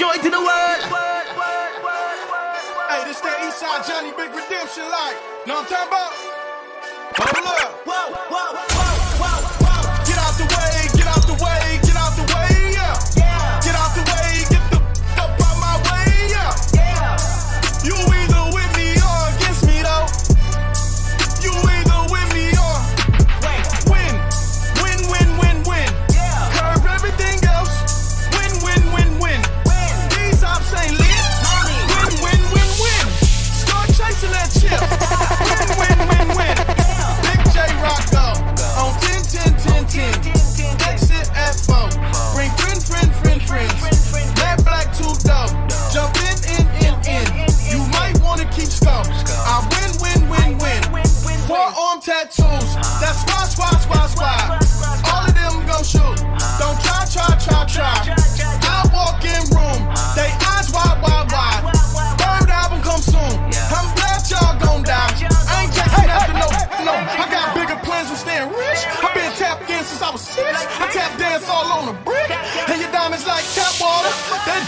joy to the world. Hey, this that Eastside Johnny Big Redemption like. Know what I'm talking about? Hold up. Whoa, whoa,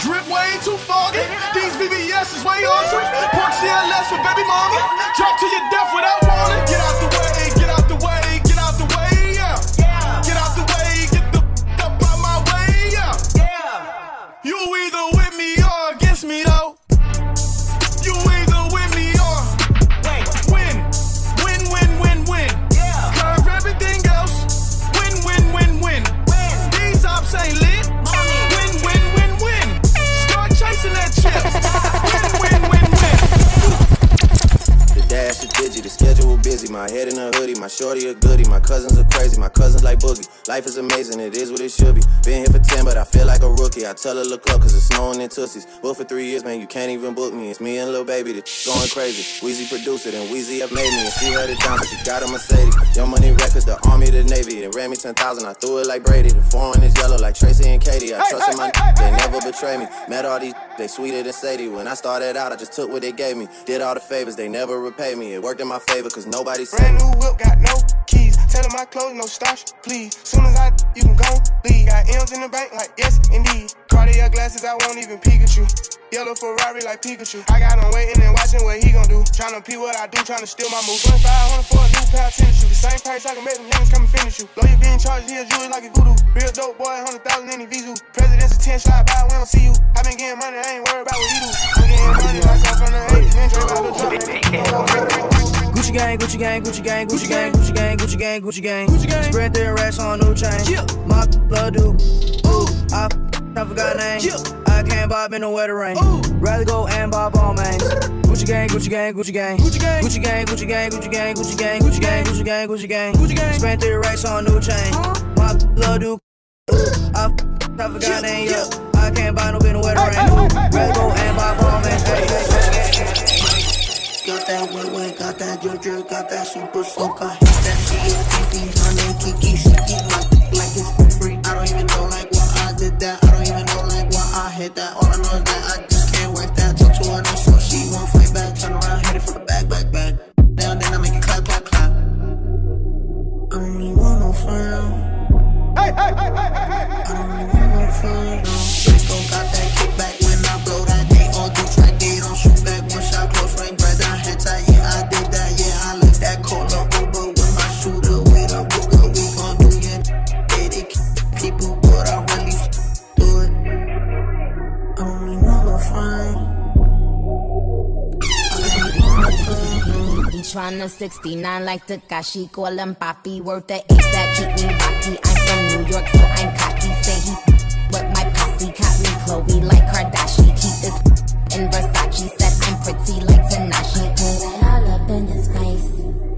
drip way too foggy. These VVS is way awesome. Pork CLS for baby mama. Drop to your death without chasing that chip. My head in a hoodie, my shorty a goodie. My cousins are crazy, my cousins like boogie. Life is amazing, it is what it should be. Been here for 10, but I feel like a rookie. I tell her look up, cause it's snowing in Tussies. Booked for three years, man, you can't even book me. It's me and Lil Baby, the going crazy. Weezy produced it, and Weezy have made me. And she heard it down, but she got a Mercedes. Young Money Records, the Army, the Navy. They ran me 10,000, I threw it like Brady. The foreign is yellow like Tracy and Katie. I trust in my they never betray me. Met all these, they sweeter than Sadie. When I started out, I just took what they gave me. Did all the favors, they never repay me. It worked in my favor, cause nobody said Brand new whip, got no keys. Tell my clothes, no starch, please. Soon as I, you can go leave. Got M's in the bank, like yes, indeed. Cartier glasses, I won't even Pikachu. Yellow Ferrari like Pikachu. I got him waiting and watching what he gon' do. Tryna pee what I do, tryna steal my move. 2500 for a new pair of tennis shoes. The same price I can make them youngins come and finish you. Lawyer being charged, he a jewelry like a voodoo. Real dope boy, 100,000 in the. President's a 10 slide by, we don't see you. I been getting money, I ain't worried about what he do. I'm getting money, I come from the 80s, then Drake about the drop. Gucci gang, Gucci gang, Gucci gang, Gucci gang, Gucci gang, Gucci gang, Gucci gang. Gucci gang. Spread their racks on new chain. My blood do. Ooh, I, I forgot name. I can't bob in the weather rain. Rather go and bob all mains. Gucci gang, Gucci gang, Gucci gang, Gucci gang, Gucci gang, Gucci gang, Gucci gang, Gucci gang, Gucci gang, Gucci gang, Gucci gang, Gucci gang. Spent their racks on new chain. My blood do. I, I forgot name. Yeah, I can't buy no bin the weather rain. Rather go and bob all mains. Hey, hey, hey. Got that wet wet, got that drip, got that super soak. I hit that shit, Fifi, my name Kiki, she keep my dick like it's for free. I don't even know like why I did that. I don't even know like why I hit that. 69 like Tekashi, call him Papi. Worth the ace that keep me rocky. I'm from New York, so I'm cocky. Say he with my posse, caught me Chloe like Kardashian. Keep this in Versace. Said I'm pretty like Tanashi. Put it all up in his face.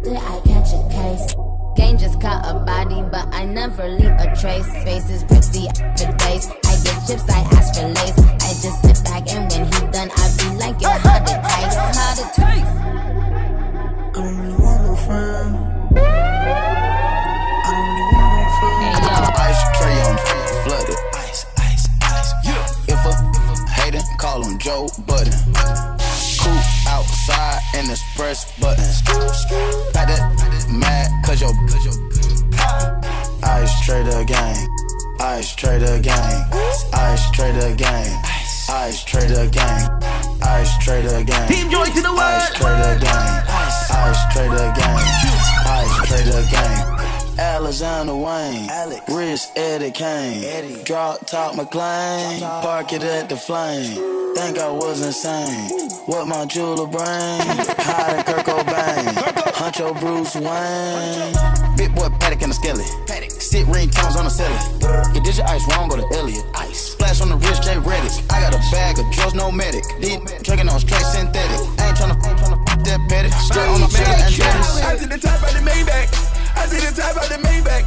Did I catch a case? Gang just caught a body, but I never leave a trace. Face is pretty for days. I get chips, I ask for lace. I just sit back and when he done, I be Joe Budden. Cool outside and it's press buttons. Got that mad cause your, cause your Ice trader gang. Ice trader gang. Ice trader gang. Ice trader gang. Ice trader gang. Team Joy to the Ice word. trader gang. Ice trader gang. Ice trader gang. Alexander Wang, Alex. Rich Eddie Kane, Eddie. Drop Top McLean, park it at the flame. Think I was insane. What my jeweler brain? Hide at Kurt Cobain, Huncho Bruce Wayne. Big boy Patek and the Skelly. Sit ring counts on the celly. You did your ice wrong, go to Elliot. Ice. Splash on the wrist, J Redick. I got a bag of drugs, no medic. Deep drinking on straight synthetic. I ain't tryna, ain't tryna that petty. Straight on the and I see the top of the Maybach. I see the top of the Maybach.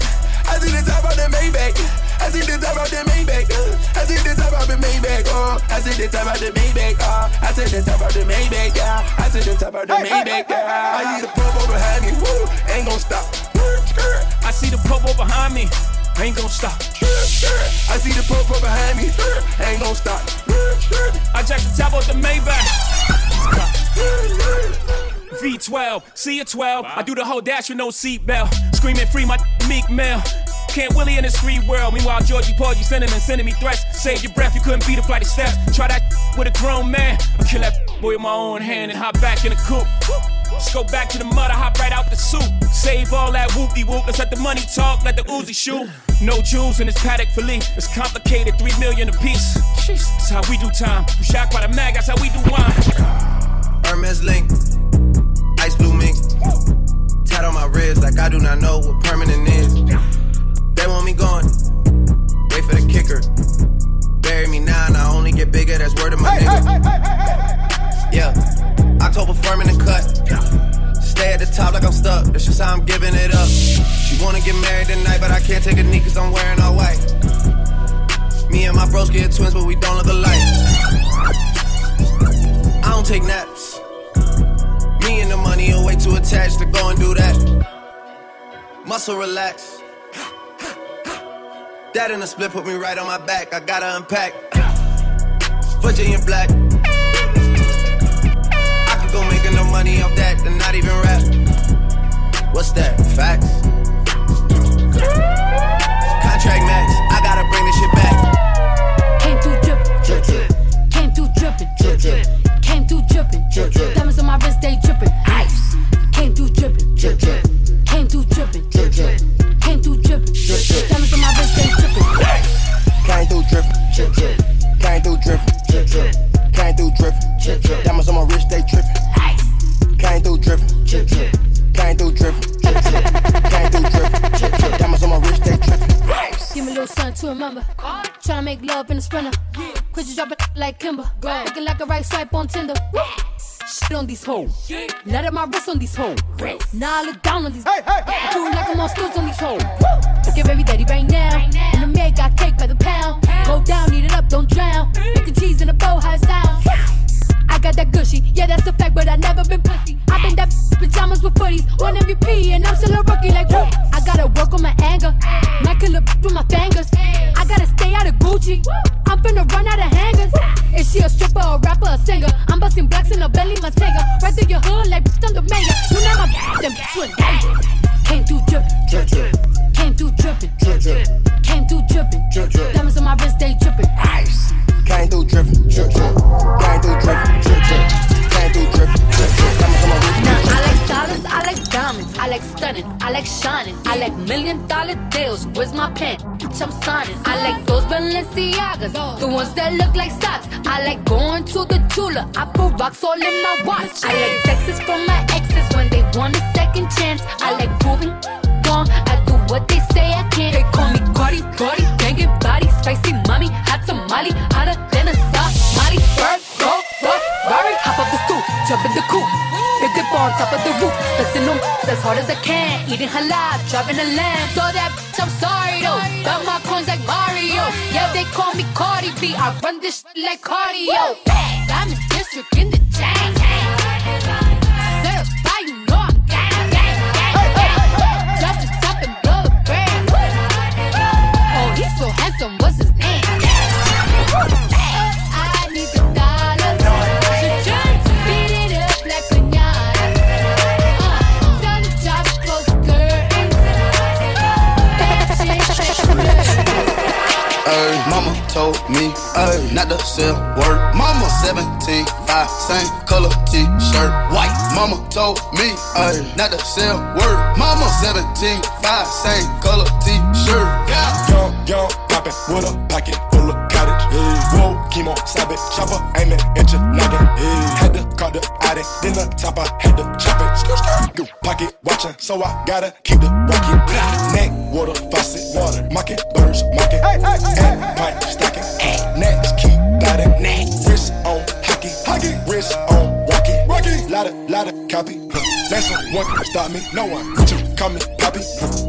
I see the top of the Maybach. I see the top of the Maybach. uh. I see the top of the Maybach. Oh, I see the top of the Maybach. Oh, I see the top of the Maybach. Yeah, I see the top of the Maybach. Yeah, I need a purple behind me. Woo, ain't gon' stop. I see the popo behind me. Ain't gonna stop. I see the purple behind me. Ain't gon' stop. I jack the top off the Maybach. V12, see a 12. I do the whole dash with no seatbelt. Screaming free my Meek Mill. Can't Willie in this free world. Meanwhile, Georgie Paul, you sending and sending me threats. Save your breath, you couldn't beat a flight of steps. Try that with a grown man. I'll kill that boy with my own hand and hop back in the coop. Just go back to the mud, I hop right out the soup. Save all that whoopty whoop. Let's let the money talk, let the Uzi shoot. No jewels in this Patek Philippe. It's complicated, three million a piece. That's how we do time. Shocked by the mag, that's how we do wine. Hermes link, ice blue mink. Tat on my wrist like I do not know what permanent is. They want me gone, wait for the kicker. Bury me now and I only get bigger, that's word of my nigga. Yeah, October firm in the cut. Stay at the top like I'm stuck, that's just how I'm giving it up. She wanna get married tonight, but I can't take a knee cause I'm wearing all white. Me and my bros get twins, but we don't look alike. I don't take naps. Me and the money are way too attached to go and do that. Muscle relax. That in a split put me right on my back. I gotta unpack. Virginia black. I could go making no money off that and not even rap. What's that? Facts. Contract max. I gotta bring this shit back. Came through drippin', drip, drip. Came through drippin', drip, drip. Came through drippin', drip, drip. Diamonds on my wrist, they drippin', make love in the sprinter. Quit you drop it like Kimber. Looking like a right swipe on Tinder. Shit on these hoes. Let up my wrist on these hoes. Now I look down on these. I do it like I'm on stilts on these hoes. Look at baby daddy right now. And the maid got cake by the pound. Go down, eat it up, don't drown. Making cheese in a bow, how it sound. I got that gushy, yeah, that's a fact, but I never been pussy. I been that pajamas with footies, one MVP, and I'm still a rookie. Like, whoop. I gotta work on my anger, might kill a with my fingers. I gotta stay out of Gucci. I'm finna run out of hangers. Is she a stripper, a rapper, a singer? I'm busting blacks in her belly, my tiger. Right through your hood, like I'm the mayor. You know my them in danger. Came through drippin', drip, drip. Came through drippin', drip, drip. Came through drippin', drip, drip. Diamonds on my wrist, they drippin'. Ice. Came. Diamonds on my wrist, Now I like dollars, I like diamonds, I like stunning, I like shining, I like million dollar deals. Where's my pen? Bitch, I'm signing. I like those Balenciagas, the ones that look like socks. I like going to the Tula. I put rocks all in my watch. I like texts from my exes when they want a second chance. I like proving as hard as I can. Eating halal, driving a lamb. So that bitch, I'm sorry though. Got my coins like Mario. Yeah, they call me Cardi B. I run this shit like cardio. I'm in district in the chain. Me ay, not to sell word. Mama 17, 5, same color t-shirt, white. Mama told me ay, not to sell word. Mama 17, 5, same color t-shirt. Yeah. Young, young, poppin' with a pocket full of cottage. Whoa, chemo, stab it, chopper, aim it at your noggin. Had to call the addict, then the top, I had to chop it. Skirt, skirt. Pocket watchin', so I gotta keep the rocket. Neck, water, faucet, water, market, birds, market. And pipe, stocking, next, keep biting. Wrist on hockey, hockey, wrist on rocket, rocket. Lotta, lotta copy. Last one can stop me, no one. What you call me, Poppy?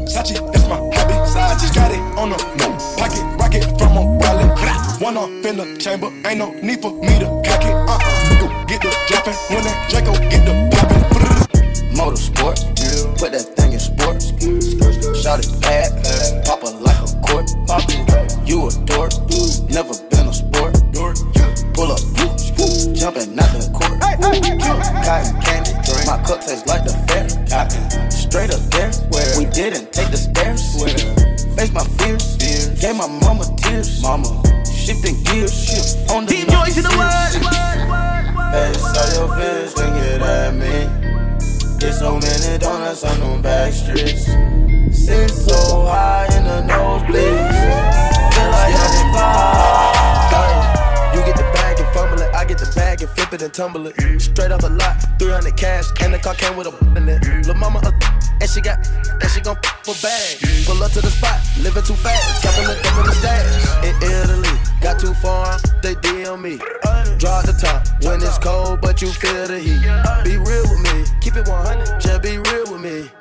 Sachi, that's my hobby. Sachi got it on the no pocket, rocket from a wallet. One off in the chamber, ain't no need for me to cock it. Uh-uh. Get the dropping when that Draco get the popping. Motorsport, put that thing in sports. Shot it bad, tumble it. Straight off the lot, 300 cash, and the car came with a in it. Mama a and she got, and she gon' for bag. Pull up to the spot, living too fast, dropping the in the stash. In Italy, got too far, they DM me. Draw the top when it's cold, but you feel the heat. Be real with me, keep it 100, just be real with me.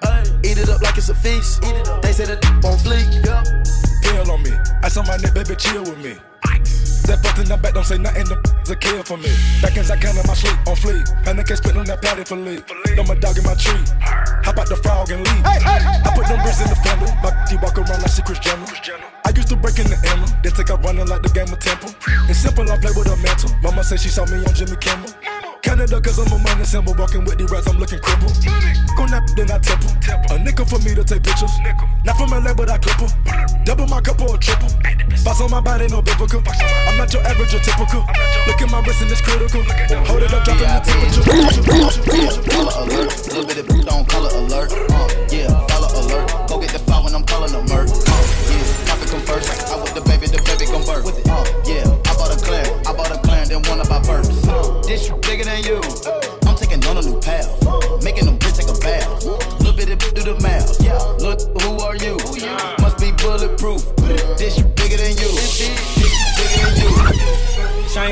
Eat it up like it's a feast. They say the on fleek. Pill on me. Ice on my neck, baby, chill with me. That fucked in the back, don't say nothing, a kill for me. Back as I can in my sleep, on fleek. And I can't spit on that patty for leave. Know my dog in my tree. Hop out the frog and leave. I put them bricks in the family. My D walk around like she Kris Jenner. I used to break in the Emma, then take out running like the game of Temple. It's simple, I play with a mantle. Mama say she saw me on Jimmy Kimmel. Canada, cause I'm a money symbol. Walking with the rats, I'm looking crippled. Go nap, then I temple. A nickel for me to take pictures. Boss on my body, no biblical. I'm not your average or typical. Look at my wrist and it's critical. Hold it up, dropping the temperature. Little bit of don't color alert. Yeah, color alert. Go get the file when I'm calling a murk. Yeah, profit. I the baby, the baby yeah, I bought a I bought a then one of my this bigger than you. I'm taking on a new path,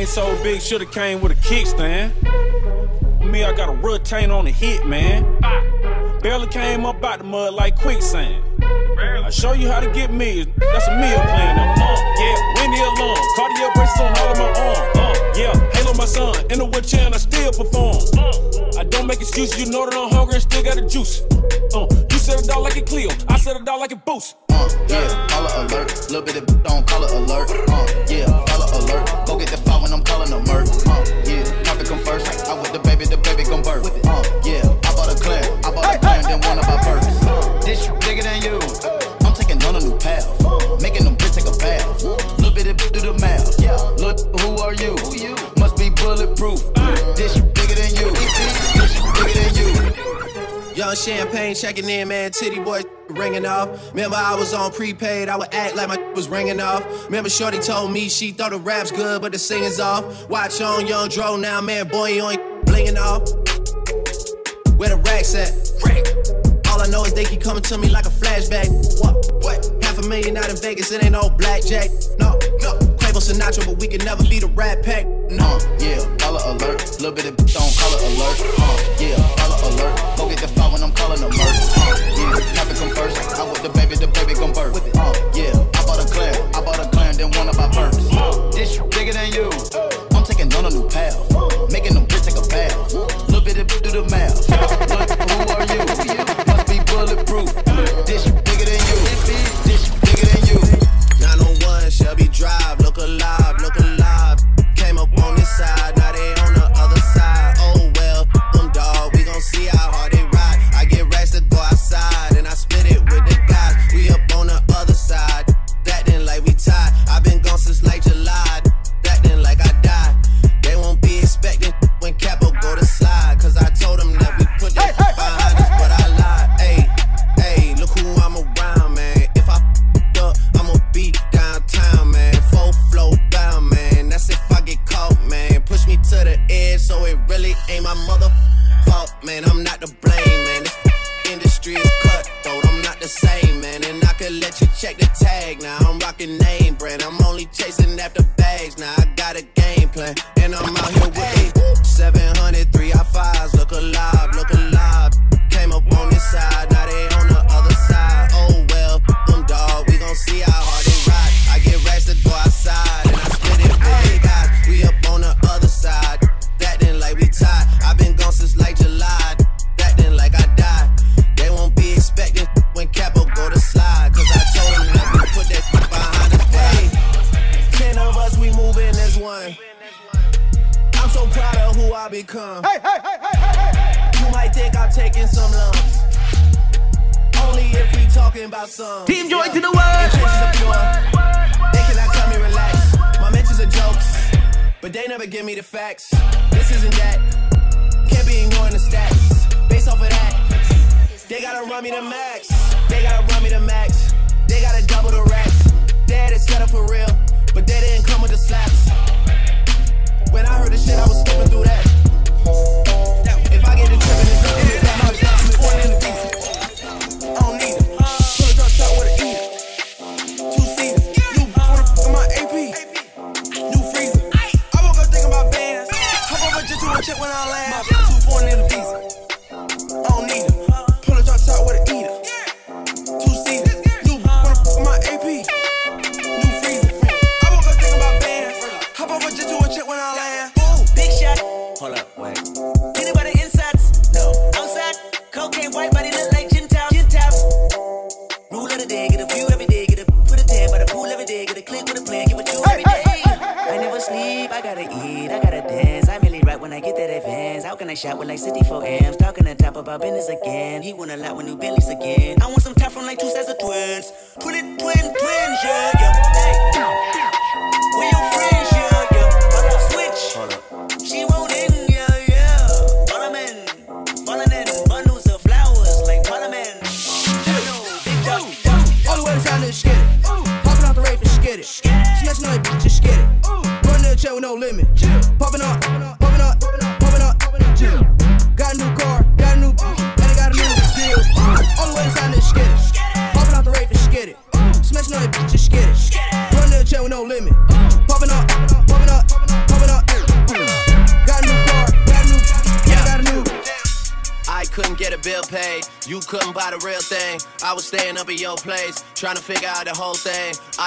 Chain so big, shoulda came with a kickstand. Me, I got a retain on the hit, man. Barely came up out the mud like quicksand. I show you how to get me. That's a meal plan. I'm uh, yeah, windy alarm. Cardio braces on all of my arm. Uh, yeah, halo my son. In the wheelchair and I still perform. I don't make excuses. You know that I'm hungry and still got the juice. Uh, you set it out like a Clio. I set it out like a boost. Uh, yeah, color alert. Little bit of don't color alert. Uh, yeah, color alert. Go get the file when I'm calling a murk. Uh, yeah, profit come first. I with the baby, the baby gon' birth. Uh, yeah, I bought a clear, I bought a clear, then one of my birds. This shit bigger than you. I'm taking on a new path, making them bitch take a bath. Little bit of do the math. Look, who are you? Who you? Must be bulletproof. This shit bigger than you. This bigger than you. Young champagne checking in, man. Tity Boi ringing off. Remember, I was on prepaid. I would act like my was ringing off. Remember, Shorty told me she thought the rap's good, but the singing's off. Watch on Young Dro now, man. Boy, you ain't blinging off. Where the racks at? All I know is they keep coming to me like a flashback. What? What? Half a million out in Vegas, it ain't no blackjack. No, no. Quavo Sinatra, but we can never be the rat pack. No. Uh, yeah, color alert. Little bit of don't color alert. Uh, yeah, color alert. Go get the file when I'm calling a murk. Uh, yeah, profit come first. I with the baby, the baby gon' birth. Uh, yeah, I bought a clear, I bought a clear, then one of my birds. This bigger than you. I'm taking on a new path,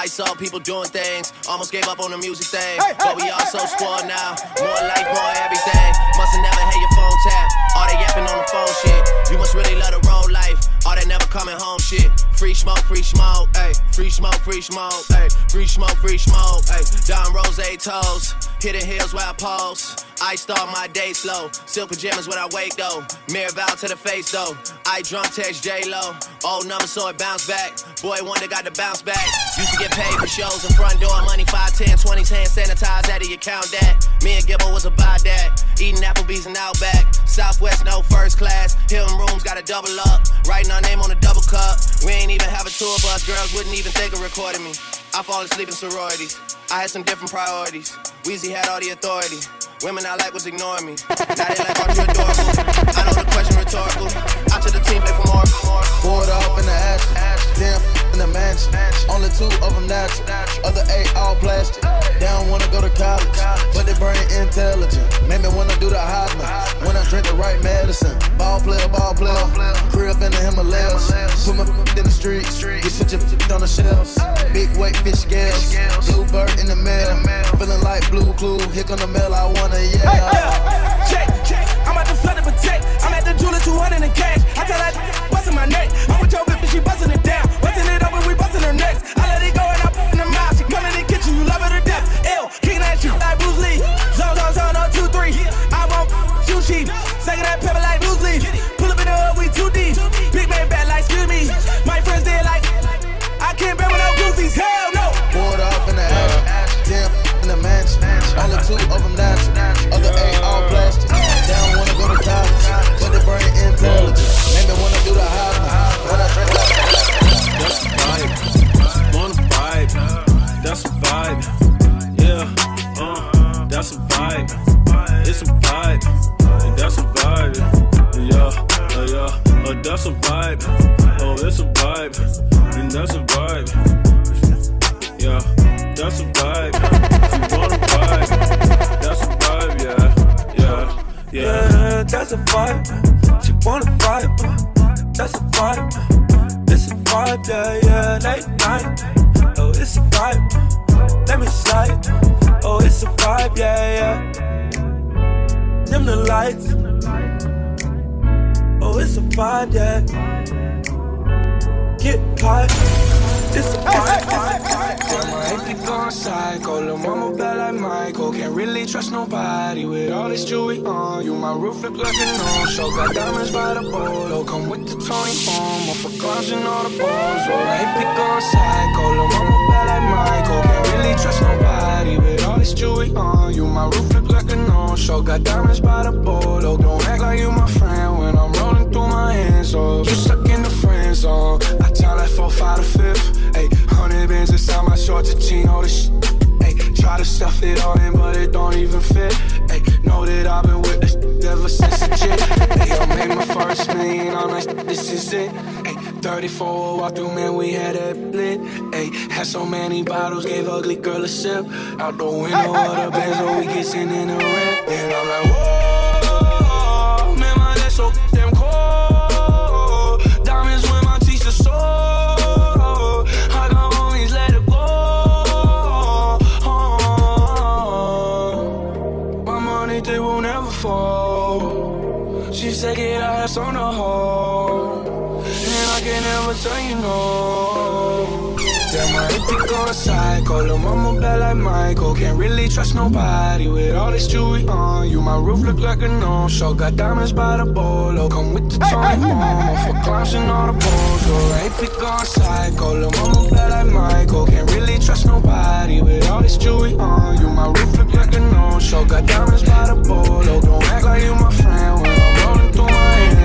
I saw people doing things, almost gave up on the music thing. But we all so spoiled now. More life, more everything. Must've never had your phone tap. All that yapping on the phone shit. You must really love the road life. All that never coming home shit. Free smoke, free smoke, ayy. Free smoke, free smoke, ayy. Free smoke, free smoke, ayy. Down rose toes, hitting hills where I pose. I start my day slow. Silk pajamas when I wake though. Mirror vow to the face though. I drunk text J Lo. Old number so it bounce back. Boy wonder got to bounce back. Used to get paid for shows in front door. Money 5, 10, 20, 10 sanitized out of your count that. Me and Gibbo was about that. Eating Applebee's and Outback. Southwest no first class. Hilton rooms got to double up. Writing our name on a double cup. We ain't even have a tour bus. Girls wouldn't even think of recording me. I fall asleep in sororities. I had some different priorities. Weezy had all the authority. Women I like was ignoring me. Now they like, aren't you adorable? I know the question rhetorical. Out to the team, play for more. Bored off in the action. Damn the mansion. Only two of them natural. Other eight all plastic. They don't wanna go to college, but they brain intelligent. Made me wanna do the Heisman when I drink the right medicine. Ball player, ball player. Crib in the Himalayas. Put my in the streets. You put your on the shelves. Big weight fish scales. Bluebird in the mail. Feeling like blue clue. Here come the mail. I wanna yell. Check, check. I'm at the flood and protect. I'm at the jeweler 200 in cash. I tell that bustin' my neck. I'm with your bitch, she bustin' it down. Bustin' I let it go and I put in the mouth. She come in the kitchen, you love her to death. Ew, kicking that shit like Bruce Lee. Zone, zone, zone, on two, three. I won't too cheap. Second that pepper like Bruce Lee. Pull up in the hood, we too deep. Big man bad like, excuse me. My friends did like, I can't bear without goofies. Hell no. Board up in the ash. Damn, in the mansion. Only two of them natural. Other eight all plastic. They don't wanna go to college. But they brain intelligence. Look like a no-show. Got diamonds by the bolo. Come with the Tony home. Up for clowns and all the balls. Oh, I hate to go psycho. Lil' mama bad like Michael. Can't really trust nobody with all this jewelry on. You, my roof look like a no-show. Got diamonds by the bolo. Don't act like you my friend when I'm rolling through my hands. Oh, you stuck in the friend zone. I tell that four, five, to fifth. Hey, hundred bands inside my shorts, a all this shit. Hey, try to stuff it all in, but it don't even fit. Hey, know that I've been with the. Hey, I made my first million, I'm like, this is it. Hey, 34 walk through, man, we had a lit. Hey, had so many bottles, gave ugly girl a sip. Out the window of the Benz, we get sent in the rent. And I'm like, whoa, ass on the hole. And I can never tell you no. Damn, I hate to go psycho. Lil' mama bad like Michael. Can't really trust nobody with all this jewelry on. You, my roof look like a no-show. Got diamonds by the bolo. Come with the Tony home. For clowns and all the balls. I hate to go psycho. Lil' mama bad like Michael. Can't really trust nobody with all this jewelry on. You, my roof look like a no-show. Got diamonds by the bolo. Don't act like you my friend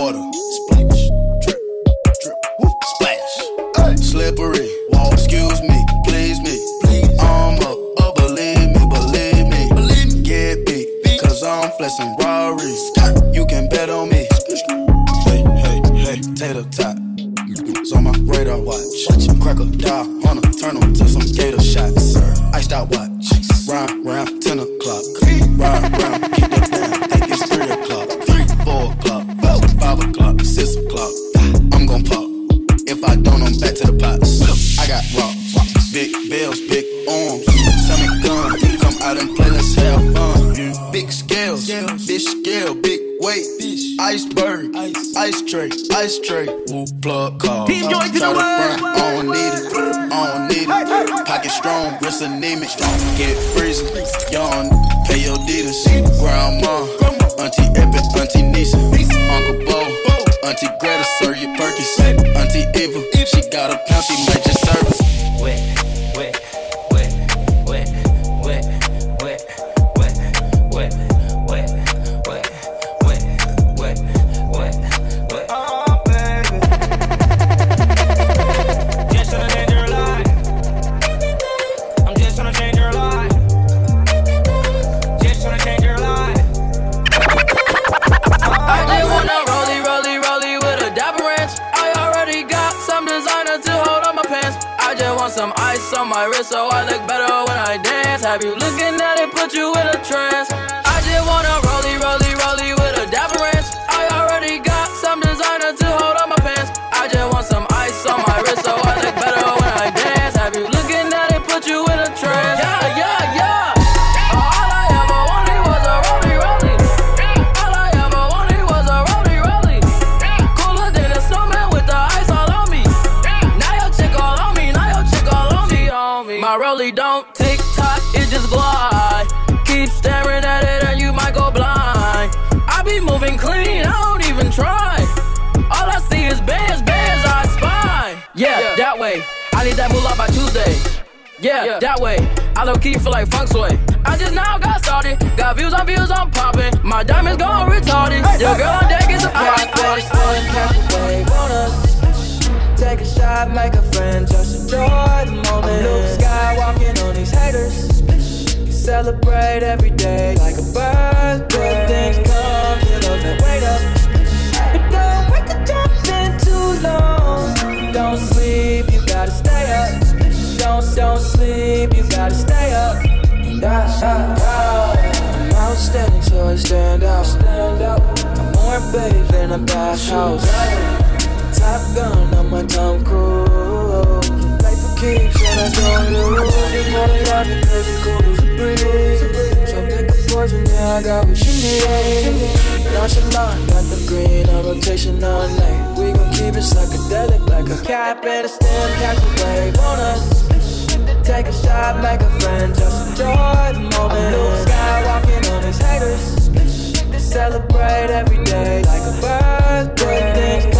Water. Splash, drip, drip, whoop, splash. Slippery, wall, excuse me, please me. Please. I'm up, oh, believe me, believe me. Believe me, get beat. Cause I'm flexing that moolah by Tuesday. Yeah, yeah, that way. I low key feel like funk sway. I just now got started. Got views on views, I'm popping. My diamonds going retarded. Your girl on deck is a party. I got catch a wave on us. Take a shot, make a friend, just enjoy the moment. Luke Skywalking on these haters. Celebrate every day like a birthday. Things come, you know that wait up. But don't wake up jumping too long. Don't sleep, gotta stay up. Don't don't sleep, you gotta stay up. I'm outstanding, so I stand out. Stand out. I'm more babe than a bathhouse. Top gun on my Tom Cruise. Life for keeps and I don't lose. Just want it out because it's cool as a breeze. So pick a poison, yeah, I got what you need. Nonchalant, got the green on rotation all night. Keep it psychedelic like a cap and a stem, catch a wave on us. Take a shot, make a friend, just enjoy the moment. Luke Skywalking on his haters. Celebrate every day like a birthday. Things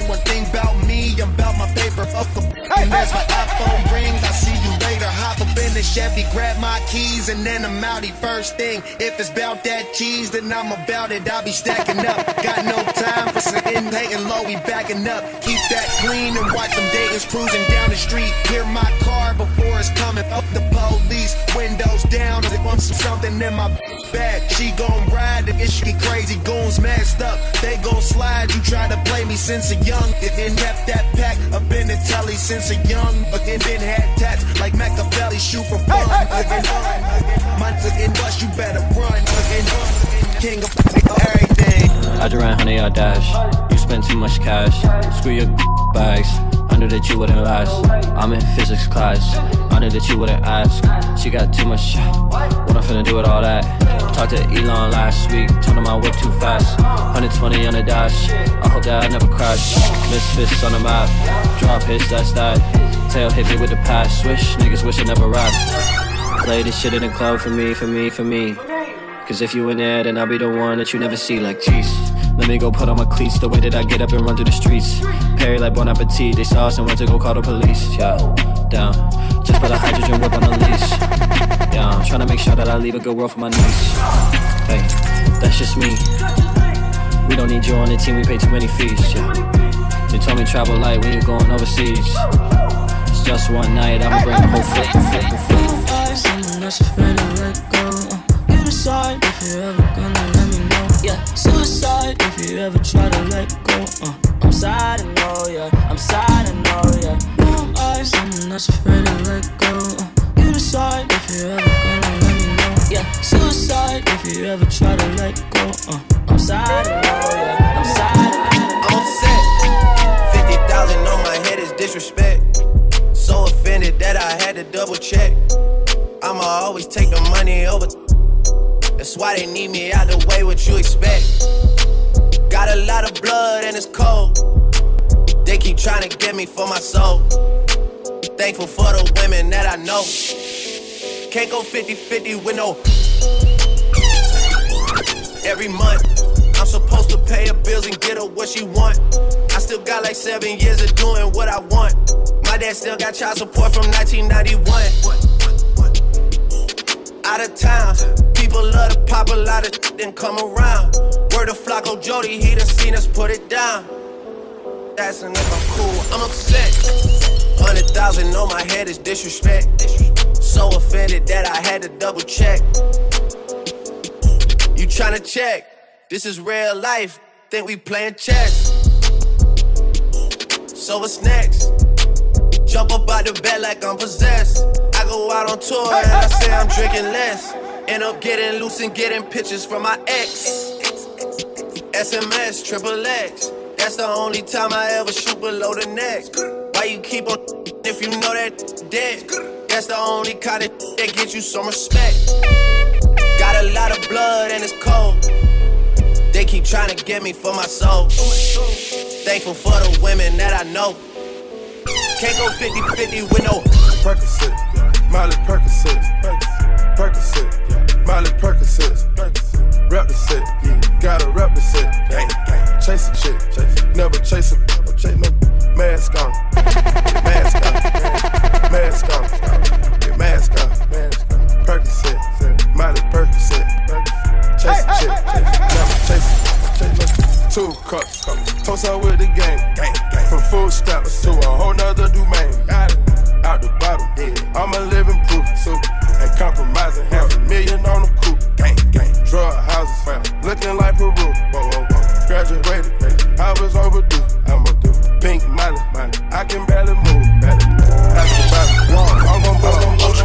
know one thing about me, I'm about my paper. Fuck the and there's my iPhone ring. I see you later. Hop up in the Chevy, grab my keys, and then I'm outie first thing. If it's about that cheese, then I'm about it. I'll be stacking up. Got no time for sitting, hating low. We backing up. Keep that clean and watch them Dayton's cruising down the street. Hear my car before it's coming up the police. Windows down. They want some something in my bag. She gon' ride it. It's get crazy. Goons masked up. They gon' slide. You try to play me since a young. It then kept that pack up in the telly since a young. But then been had tats like Machiavelli. Shoot for fun. Again, My again, bust. You better run. Again, king of everything. I just ran honey, I dash. You spend too much cash. Screw your bags. I knew that you wouldn't last. I'm in physics class. I knew that you wouldn't ask. She got too much. What I'm finna do with all that? Talked to Elon last week. Told him I too fast. 120 on the dash. I hope that I never crash. Misfits on the map. Drop hits, that's that. Tail hit me with the pass. Swish, niggas wish I never rap. Play this shit in the club for me, for me, for me. Cause if you in there, then I'll be the one that you never see like jeez. Let me go put on my cleats, the way that I get up and run through the streets. Perry like Bon Appetit, they saw us and went to go call the police. Yeah, down. Just put a hydrogen whip on the leash. Yeah, I'm trying to make sure that I leave a good world for my niece. Hey, that's just me. We don't need you on the team, we pay too many fees. Yeah. You told me travel light when you're going overseas. It's just one night, I'ma bring the whole fleet. fleet, fleet. Someone that's afraid to let go. You decide if you're ever gonna let me know. Yeah, suicide if you ever try to let go. Uh, I'm sad and know, yeah. I'm sad and know, yeah. Who am I? Someone that's afraid to let go. Uh, you decide if you're ever gonna let me know. Yeah, suicide if you ever try to let go. Uh, I'm sad and know, yeah. I'm sad I'm upset. 50,000 on my head is disrespect. So offended that I had to double check. I'ma always take the money over. That's why they need me out the way, what you expect. Got a lot of blood and it's cold. They keep trying to get me for my soul. Thankful for the women that I know. Can't go 50 50 with no. Every month, I'm supposed to pay her bills and get her what she want. I still got like seven years of doing what I want. My dad still got child support from 1991. Out of town, people love to pop a lot of and come around. Word of Flocko Jody, he done seen us put it down. That's if I'm cool, I'm upset. Hundred thousand on my head is disrespect. So offended that I had to double check. You tryna check? This is real life. Think we playing chess. So what's next? Jump up out the bed like I'm possessed. I go out on tour and I say I'm drinking less. End up getting loose and getting pictures from my ex. SMS, triple X. That's the only time I ever shoot below the neck. Why you keep on if you know that dead? That's the only kind of that gets you some respect. Got a lot of blood and it's cold. They keep trying to get me for my soul. thankful for the women that I know. Can't go 50 50 with no Percocet, Miley Percocet, Percocet, Miley Percocet, rep the set, gotta rep the set, chase a chick, never chase a, no chase no mask on, mask on, mask on, get mask on, Percocet, Miley Percocet, chase a chick, never chase a, chase two cups, toast out with the game, from food stamps to a whole nother domain. Out the bottom, I'm a living compromising half a million on the coupe. Gang, gang. Drug houses, looking like Peru. Whoa, whoa, whoa. Graduated, I was overdue. I'ma do pink money. I can barely move, barely move. I'm gon' blow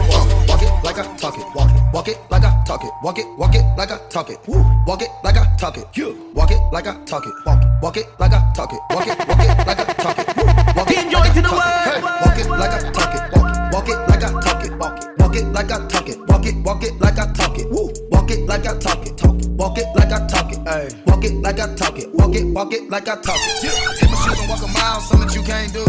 walk. It like I talk it. Walk it. Walk it like I talk it. Walk it. Walk it like I talk it. Walk it like I talk. Walk it like I talk it. Walk it. Walk it like I talk it. Walk it. Walk it like I talk it. Like I talk it. Yeah. Take my shoes and walk a mile. Something that you can't do.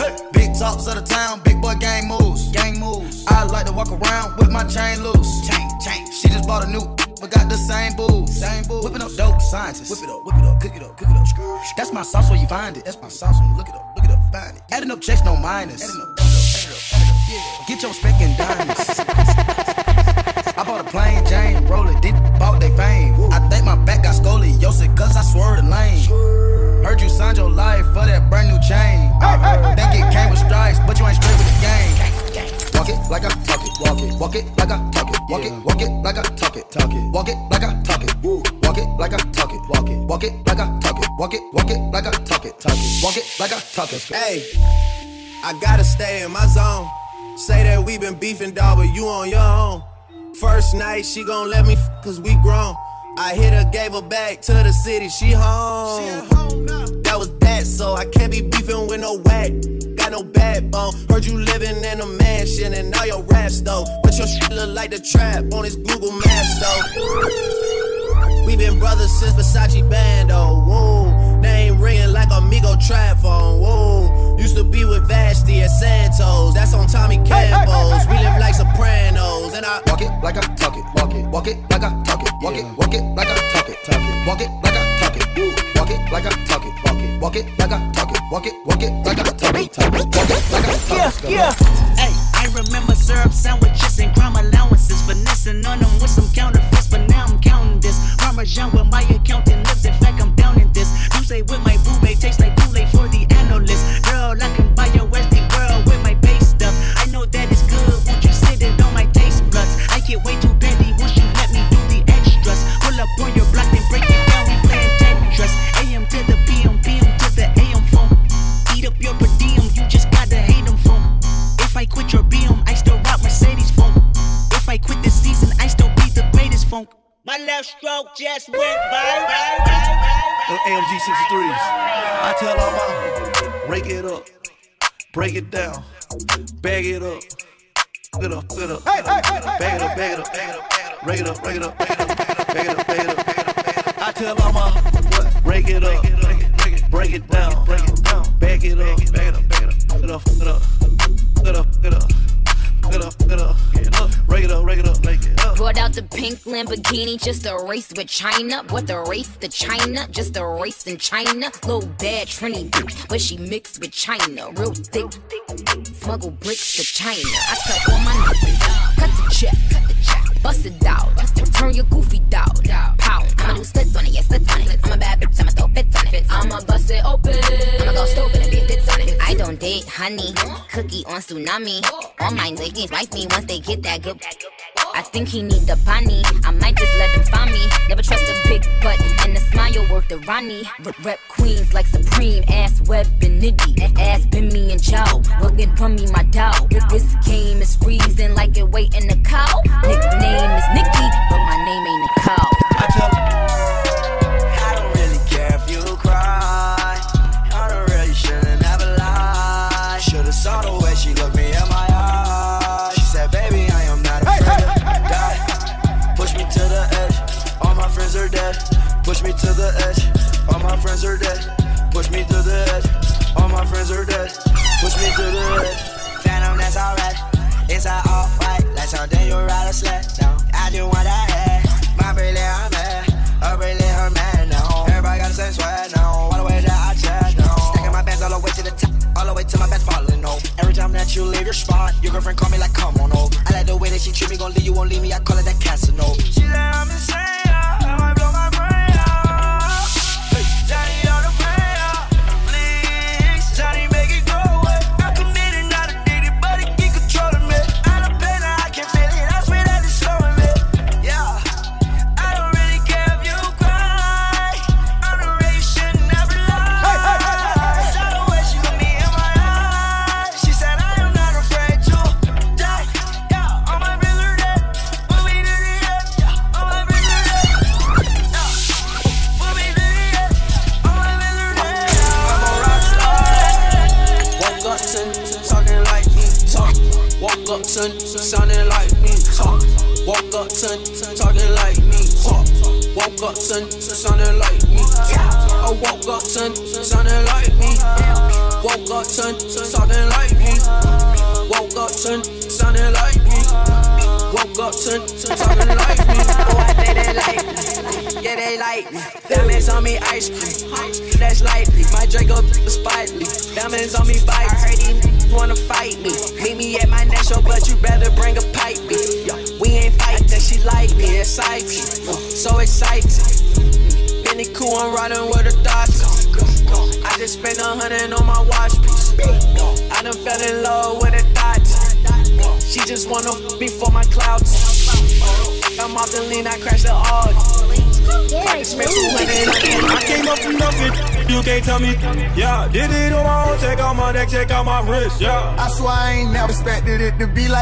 Hey. Big talks of the town. Big boy gang moves. Gang moves. I like to walk around with my chain loose. Chain. Chain. She just bought a new. But got the same booze. Same booze. Whipping up dope scientists. Whip it up, whip it up, cook it up, cook it up. That's my sauce where you find it. That's my sauce when you look it up, look it up, find it. Adding up checks, no minus. Adding up, add it up, add it up, up, yeah. Get your spec and diamonds. Heard your life for that brand new chain. I heard, think it came with stripes, but you ain't straight with the game. Walk it like I talk it, walk it, walk it like I talk it, walk it, walk it like I talk it, talk it, walk it like I talk it, walk it like I talk it, walk it, walk it like I talk it, walk it, walk it like I talk it, talk it, walk it like I talk it. Hey, I gotta stay in my zone. Say that we been beefing, dog, but you on your own. First night, she gon' let me f- cause we grown. I hit her, gave her back to the city, she home. That was that, so I can't be beefing with no whack. Got no backbone. Heard you living in a mansion and all your raps though. But your shit look like the trap on his Google Maps though. We been brothers since Versace Bando. Whoa, name ringing like Amigo trap phone. Whoa, used to be with Vashti at Santos. That's on Tommy Campbell's. We live like Sopranos, and I Walk it like I talk it, walk it, walk it like I talk it, walk it, walk it like I talk it, talk it, walk it like I talk it, walk it like I talk it, walk it, walk it like I talk it, walk it, walk it like I talk it, talk it, walk it like I talk it. Yeah, yeah. Hey, I remember syrup sandwiches and crime allowances. Finessing on them with some counterfeits, but now I'm counting this. Parmesan with my accountant lips. In fact, I'm down in this. You say with my boo babe tastes like Kool-Aid for the analyst. Girl, I can My left stroke just went viral. Them AMG 63s. I tell all my rake it up, break it down, bag it up, get up, get up, bag it up, bag it up, bag it up, rake it up, rake it up, bag it up, bag it up, bag it up, bag it up. I tell all my what, rake it up, break it down, break it down, bag it up, bag it up, bag it up, get it up, get it up, get it up, get it up. Get up, get up, get up, rake it up, rake it up, rake it up. Brought out the pink Lamborghini, just a race with China. What the race to China? Just a race in China. Little bad Trini bitch, but she mixed with China. Real thick, smuggle bricks to China. I tell all my niggas, cut the check, cut the check, bust it out. Turn your goofy down, pow. I'ma do splits on it, yeah, splits on it. I'm a bad bitch, I'ma throw fits on it. I'ma bust it open. I'ma go stupid and be fits on it. I don't date honey, cookie on tsunami. All my niggas wife me once they get that good. I think he need the bunny. I might just let him find me. Never trust a big butt and a smile worth the Ronnie. R- rep queens like Supreme, ass web and nitty. Ass been me and chow. Looking from me, my dog. This game is freezing like it waiting a cow. Nickname is Nikki, but my name ain't a cow. I tell are dead. Push me to the edge. All my friends are dead. Push me to the edge. All my friends are dead. Push me to the edge. Phantom, that's alright. It's all alright. Like something you ride a sled. No, I do want I head. My brilliant man. a brilliant man. No, everybody got the same sweat. No, all the way that I chat. No, stacking my bands all the way to the top. All the way to my best follow. Every time that you leave your spot, your girlfriend call me like, come on, oh. I like the way that she treat me, gon' leave you, won't leave me, I call it that casino. She like, I'm insane, I might blow my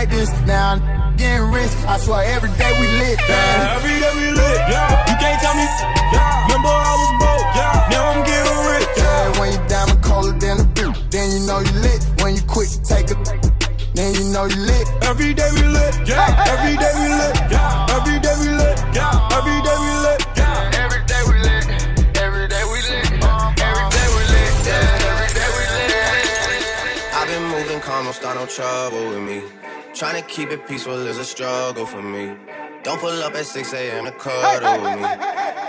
like this. Now I'm getting rich. I swear every day we lit. Yeah, every day we lit, yeah. You can't tell me, yeah. Remember I was broke, yeah. Now I'm getting rich, Yeah, when you diamond colder than a boot, then you know you lit. When you quick to take a, then you know you lit. Every day we lit, yeah. Every day we lit, yeah. Every day we lit, yeah. Every day we lit, yeah. Every day we lit. Every day we lit. Every day we lit. Yeah, every day we lit. I've been moving calm, don't start no trouble with me. Trying to keep it peaceful is a struggle for me. Don't pull up at 6 a.m. to cuddle with me.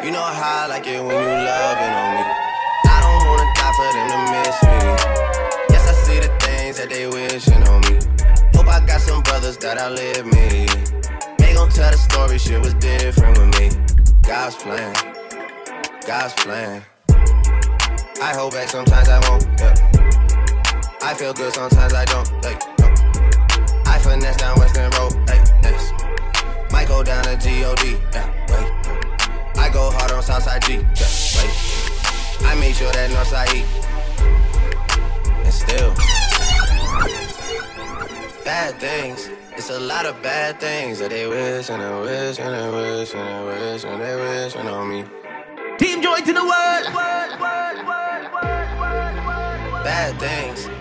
You know how I like it when you loving on me. I don't wanna die for them to miss me. Yes, I see the things that they wishing on me. Hope I got some brothers that outlive me. They gon' tell the story, shit was different with me. God's plan, God's plan. I hold back sometimes I won't. Yeah. I feel good sometimes I don't. Like, Finesse down Western Road. Like, yes. Might go down to God. Yeah, wait. I go hard on Southside G. Yeah, wait. I make sure that Northside E. And still, bad things. It's a lot of bad things that they wish and they wish and they wish and they wish and they wish on me. Team joy to the world. Bad things.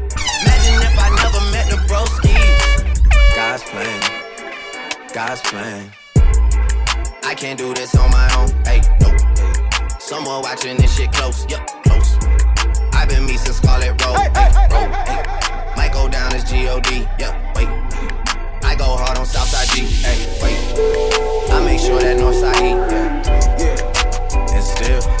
Met the broskies. God's plan, God's plan. I can't do this on my own. Hey, nope. Hey. Someone watching this shit close. Yup, close. I've been me since Scarlet Road. Hey, road. Hey. Might go down as G-O-D. Yup, wait. I go hard on Southside G. Hey, wait. I make sure that Northside E. Yeah, yeah. And still.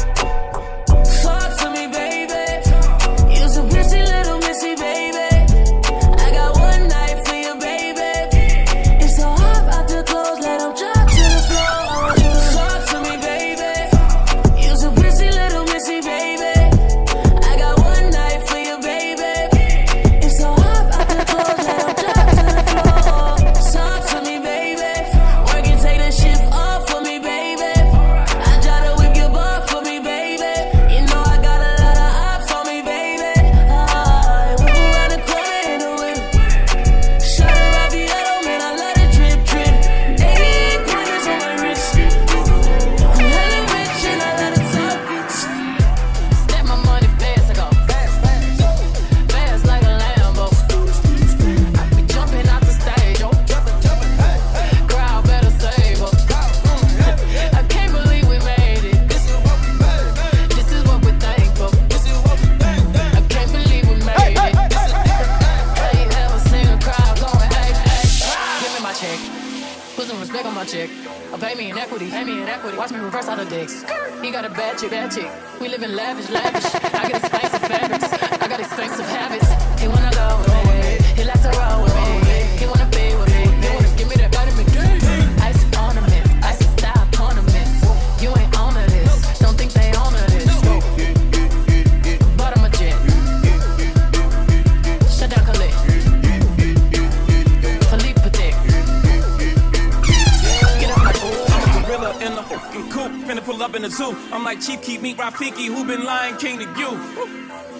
In the zoo. I'm like Chief Keep Meat Rafiki, who been lying king to you.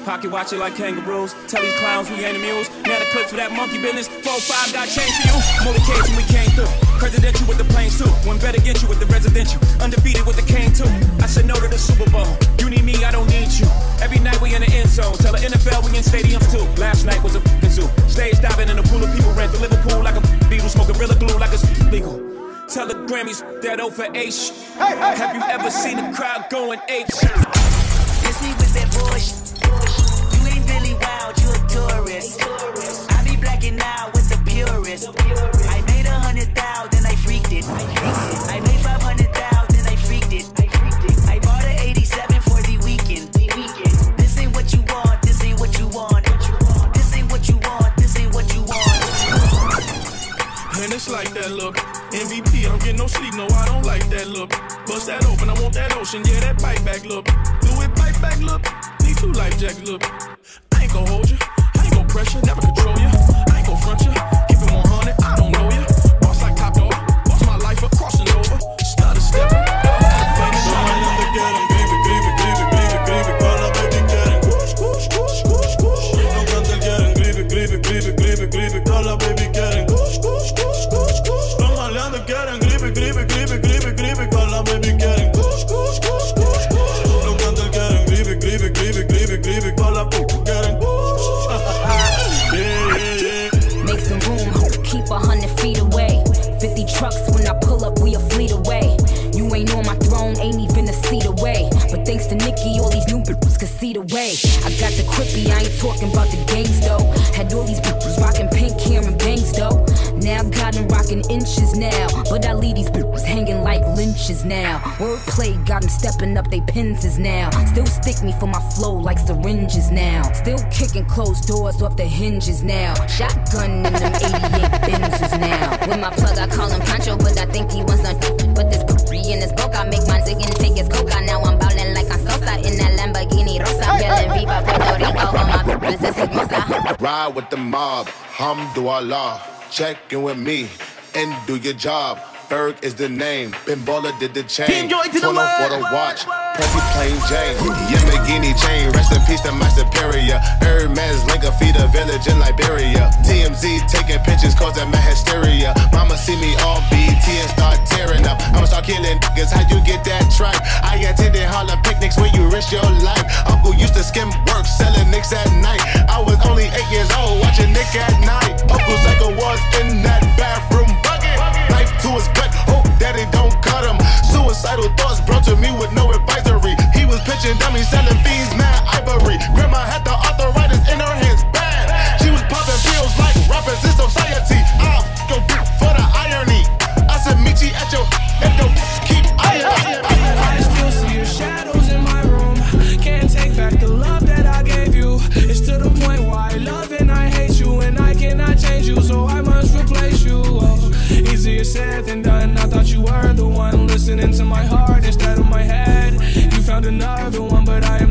Pocket watch it like kangaroos. Tell these clowns we ain't amused. Now the clips for that monkey business. Four five got change for you. Motorcades we came through. Presidential with the planes too. One better get you with the residential. Undefeated with the cane too. I said no to the Super Bowl. You need me, I don't need you. Every night we in the end zone. Tell the NFL we in stadiums too. Last night was a fucking zoo. Stage diving in a pool of people rent to Liverpool like a beetle. Smoke gorilla glue like it's legal. Tell the Grammys that over H. Have you ever seen a crowd going H? Miss me with that bush. You ain't really wild, you a tourist. I be blacking out with the purist. Get no sleep, no, I don't like that look. Bust that open, I want that ocean, yeah, that bite back look. Do it bite back look. Need two life jackets look. I ain't gon' hold you, I ain't gon' pressure, never control you. When I pull up, we a fleet away. You ain't on my throne, ain't even a seat away. But thanks to Nikki, all these new bitches can see the way. I got the quippy, I ain't talking about the gangs though. Had all these bitches rocking pink hair and bangs though. Got them rocking inches now. But I leave these bitches hanging like lynches now. Wordplay got them stepping up they pins now. Still stick me for my flow like syringes now. Still kicking closed doors off the hinges now. Shotgun in them 88 Benzes now. With my plug, I call him Pancho, but I think he wants to put this in his book. I make my zig and take his coca. Now I'm ballin' like I'm Sosa in that Lamborghini Rosa. Yelling Viva Puerto Rico. All my business is. Ride with the mob, hamdulillah. Check in with me and do your job. Berg is the name. Ben Baller did the chain. Team Joy to the 12 for the watch. Prezi plain Jane. Yamagini chain. Rest in peace to my superior. Hermes link a feed a village in Liberia. TMZ taking pictures causing my hysteria. Mama see me on BT and start tearing up. I'ma start killing niggas. How you get that tripe? I attended Harlem picnics where you risk your life. Uncle used to skim work selling nicks at night. I was only eight years old watching Nick at night. Uncle Psycho was in that bathroom bucket. To his gut, hope daddy don't Suicidal thoughts brought to me with no advisory. He was pitching dummies, selling fiends, mad ivory. Grandma had the arthritis in her hands, bad. She was popping pills like rappers in society. I'll go for the irony. I said, you at your, at your, said than done. I thought you were the one listening to my heart instead of my head. You found another one, but I am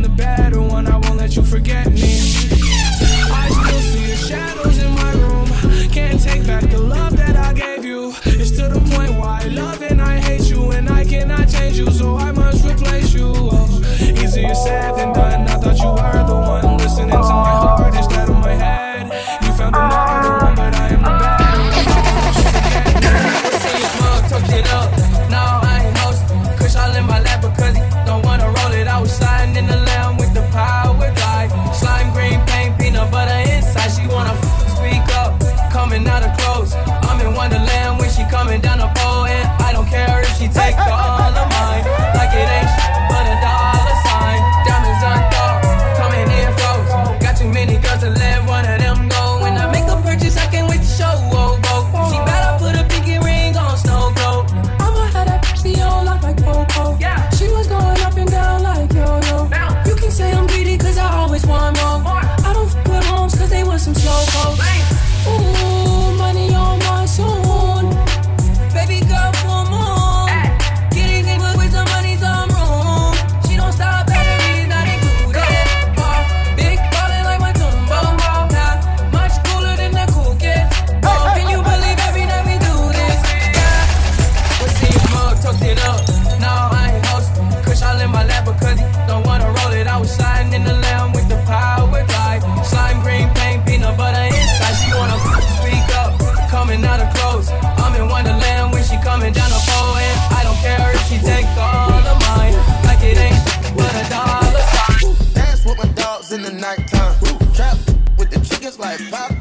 pop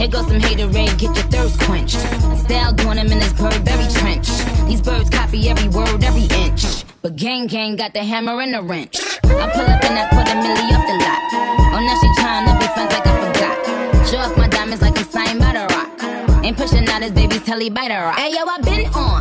Here goes some haterade, get your thirst quenched. Style doing him in this bird very trench. These birds copy every word, every inch. But gang gang got the hammer and the wrench. I pull up and I put a milli off the lot. Oh, now she to be friends like I forgot. Show off my diamonds like I'm signed by the rock. Ain't pushing out his baby's telly by the rock. Hey yo, I been on.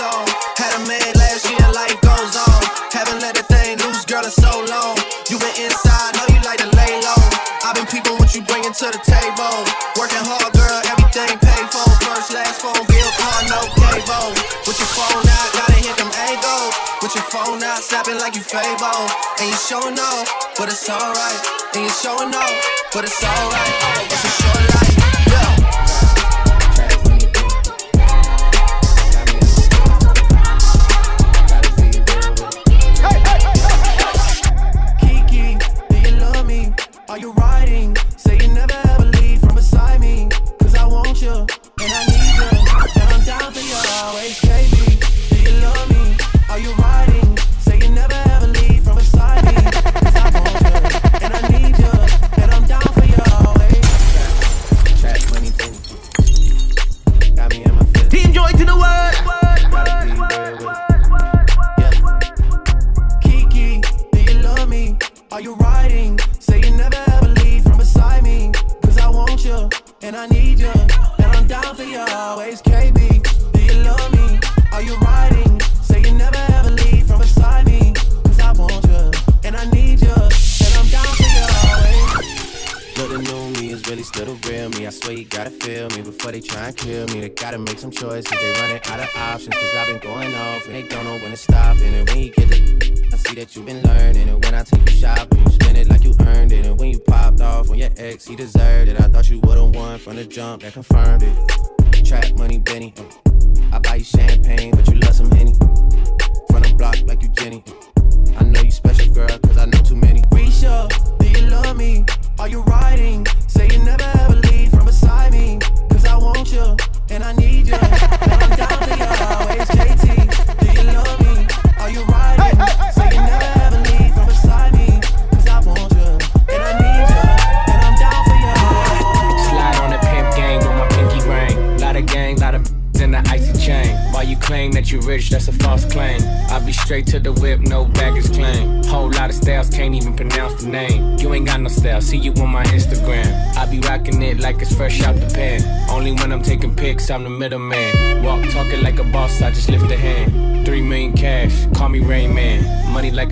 on. Had a man last year, life goes on. Haven't let a thing loose, girl, in so long. You been inside, know you like to lay low. i been peeping what you bringing to the table. Working hard, girl, everything paid for. First, last phone bill, car, no cable. With your phone out, gotta hit them angles. With your phone out, snapping like you Fable. And you showing off, but it's alright. And you showing off, but it's alright.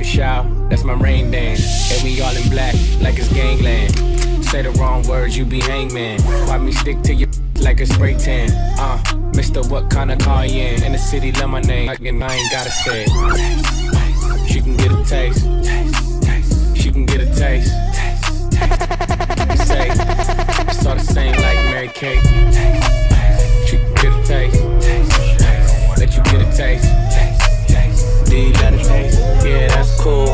a shower, that's my rain dance. And we all in black, like it's gangland. Say the wrong words, you be hangman. Why me stick to you like a spray tan? Uh, Mr. What kind of car you in? In the city, love my name, and I ain't gotta say it. She can get a taste. She can get a taste. Say, it's all the same like Mary Kate. She can get a taste. Let you get a taste see that it taste. Yeah, that's cool.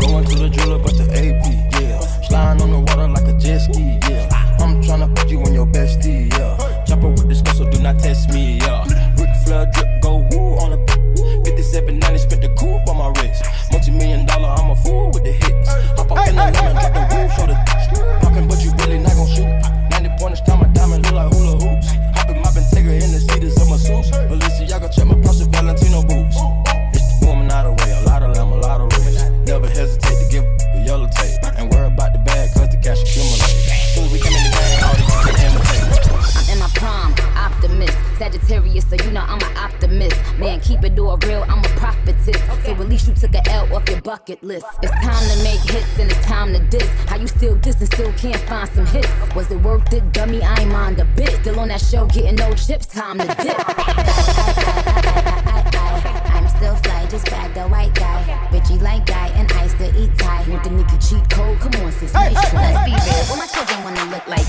Going to the jeweler, but the AP, yeah. Sliding on the water like a jet ski, yeah. I'm trying to put you on your bestie, yeah. Chopper with this girl, do not test me, yeah. Rick Flair drip, go woo on the bucket list. It's time to make hits and it's time to diss. How you still diss and still can't find some hits? Was it worth it, dummy? I ain't mind a bit. Still on that show, getting no chips. Time to dip. I'm still fly, just bag the white guy. Bitchy like guy and I still eat Thai. Want the nigga cheat code? Come on, sis. Hey, hey, hey. Let's be real. What my children wanna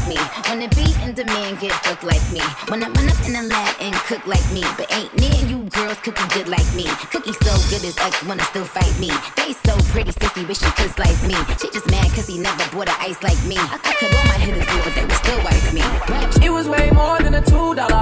me. Wanna be in demand, get booked like me. Wanna run up in the lab and cook like me. But ain't near you girls cooking good like me. Cookie so good as ex wanna still fight me. They so pretty, sissy, wish she could slice me. She just mad cause he never bought a ice like me. I, I could all my hitters do, but they would still wipe me. It was way more than a two dollar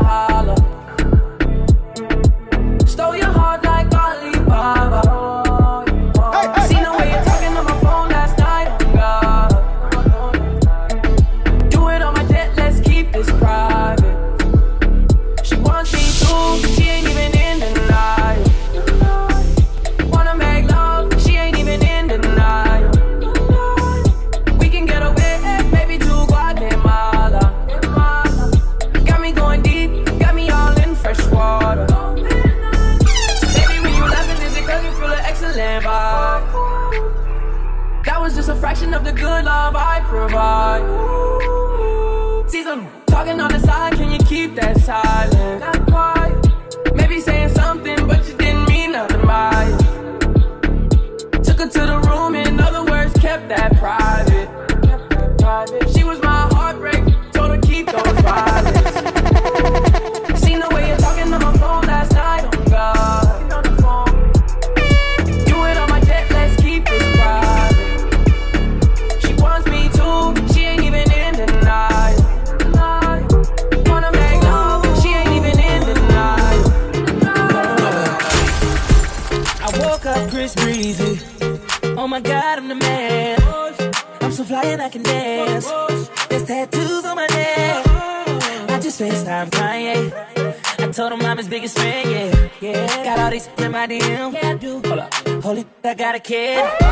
biggest fan, yeah. Yeah. Got all these in my DM. Yeah, I do. Hold up. Holy, I got a kid. Oh,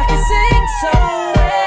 I can sing so well.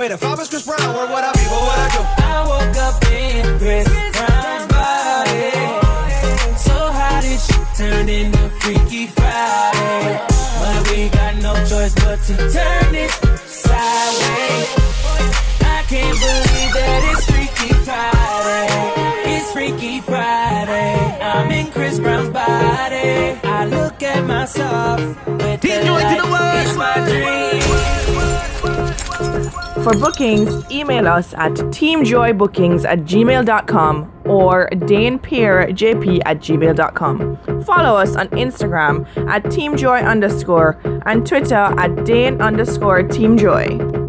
Wait, if I was For bookings, email us at teamjoybookings at gmail.com or danepeerjp at gmail.com. Follow us on Instagram at teamjoy underscore and Twitter at dane underscore teamjoy.